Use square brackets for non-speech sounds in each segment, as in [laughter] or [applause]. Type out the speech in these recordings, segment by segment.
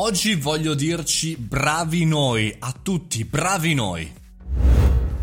Oggi voglio dirci bravi noi, a tutti, bravi noi.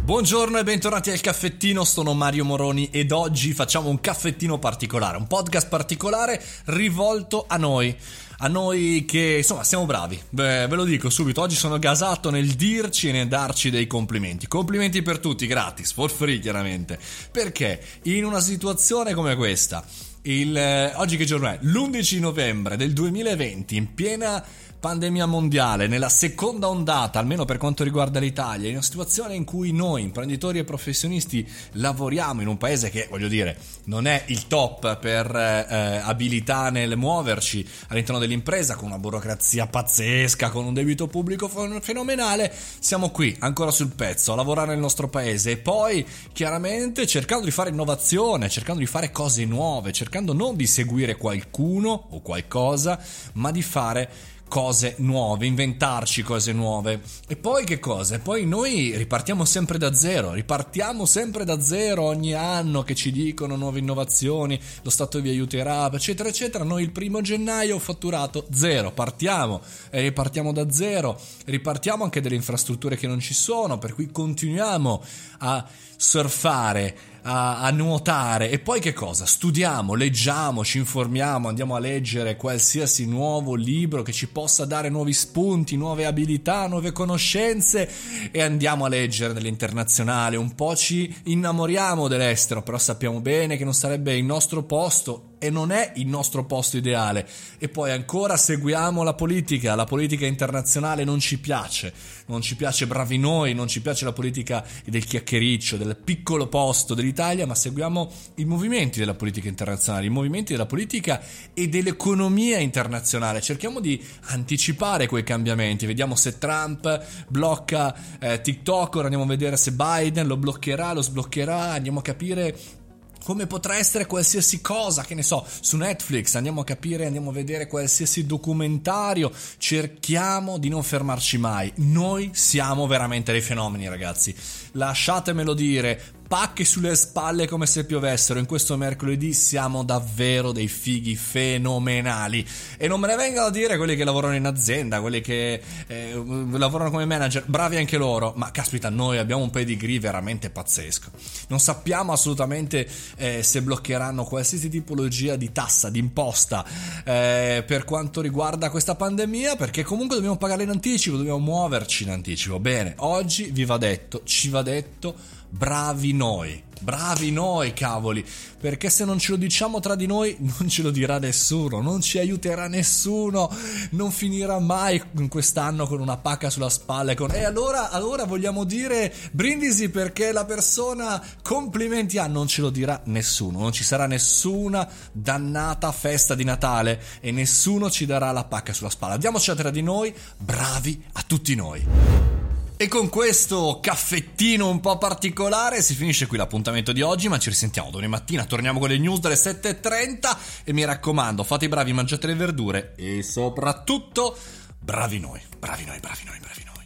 Buongiorno e bentornati al caffettino, sono Mario Moroni ed oggi facciamo un caffettino particolare, un podcast particolare rivolto a noi. A noi che insomma siamo bravi, Beh, ve lo dico subito, oggi sono gasato nel dirci e nel darci dei complimenti. Complimenti per tutti, gratis, for free chiaramente. Perché in una situazione come questa, il, eh, oggi che giorno è? L'11 novembre del 2020, in piena pandemia mondiale, nella seconda ondata, almeno per quanto riguarda l'Italia, in una situazione in cui noi, imprenditori e professionisti, lavoriamo in un paese che, voglio dire, non è il top per eh, abilità nel muoverci all'interno dell'impresa, con una burocrazia pazzesca, con un debito pubblico fenomenale, siamo qui, ancora sul pezzo, a lavorare nel nostro paese. E poi, chiaramente, cercando di fare innovazione, cercando di fare cose nuove, cercando non di seguire qualcuno o qualcosa, ma di fare cose nuove, inventarci cose nuove. E poi che cosa? E poi noi ripartiamo sempre da zero, ripartiamo sempre da zero ogni anno che ci dicono nuove innovazioni, lo Stato vi aiuterà, eccetera, eccetera. Noi il primo gennaio ho fatturato zero, partiamo e ripartiamo da zero, ripartiamo anche delle infrastrutture che non ci sono, per cui continuiamo a surfare a, a, nuotare e poi che cosa? Studiamo, leggiamo, ci informiamo, andiamo a leggere qualsiasi nuovo libro che ci possa dare nuovi spunti, nuove abilità, nuove conoscenze e andiamo a leggere nell'internazionale, un po' ci innamoriamo dell'estero, però sappiamo bene che non sarebbe il nostro posto e non è il nostro posto ideale. E poi ancora seguiamo la politica, la politica internazionale non ci piace, non ci piace bravi noi, non ci piace la politica del chiacchiericcio, del piccolo posto dell'Italia, ma seguiamo i movimenti della politica internazionale, i movimenti della politica e dell'economia internazionale. Cerchiamo di anticipare quei cambiamenti, vediamo se Trump blocca eh, TikTok, ora andiamo a vedere se Biden lo bloccherà, lo sbloccherà, andiamo a capire come potrà essere qualsiasi cosa, che ne so, su Netflix andiamo a capire, andiamo a vedere qualsiasi documentario, cerchiamo di non fermarci mai. Noi siamo veramente dei fenomeni, ragazzi. Lasciatemelo dire, pacche sulle spalle come se piovessero. In questo mercoledì siamo davvero dei fighi fenomenali. E non me ne vengano a dire quelli che lavorano in azienda, quelli che eh, lavorano come manager, bravi anche loro. Ma caspita, noi abbiamo un pedigree veramente pazzesco. Non sappiamo assolutamente eh, se bloccheranno qualsiasi tipologia di tassa, di imposta eh, per quanto riguarda questa pandemia, perché comunque dobbiamo pagare in anticipo, dobbiamo muoverci in anticipo. Bene, oggi vi va detto, ci va detto bravi noi. Bravi noi, cavoli, perché se non ce lo diciamo tra di noi [laughs] non ce lo dirà nessuno, non ci aiuterà nessuno, non finirà mai quest'anno con una pacca sulla spalla e con... E allora, allora vogliamo dire brindisi perché la persona complimenti a, non ce lo dirà nessuno, non ci sarà nessuna dannata festa di Natale e nessuno ci darà la pacca sulla spalla. Diamoci tra di noi, bravi a tutti noi. E con questo caffettino un po' particolare si finisce qui l'appuntamento di oggi, ma ci risentiamo domani mattina, torniamo con le news delle 7.30 e mi raccomando, fate i bravi, mangiate le verdure e soprattutto bravi noi, bravi noi, bravi noi, bravi noi.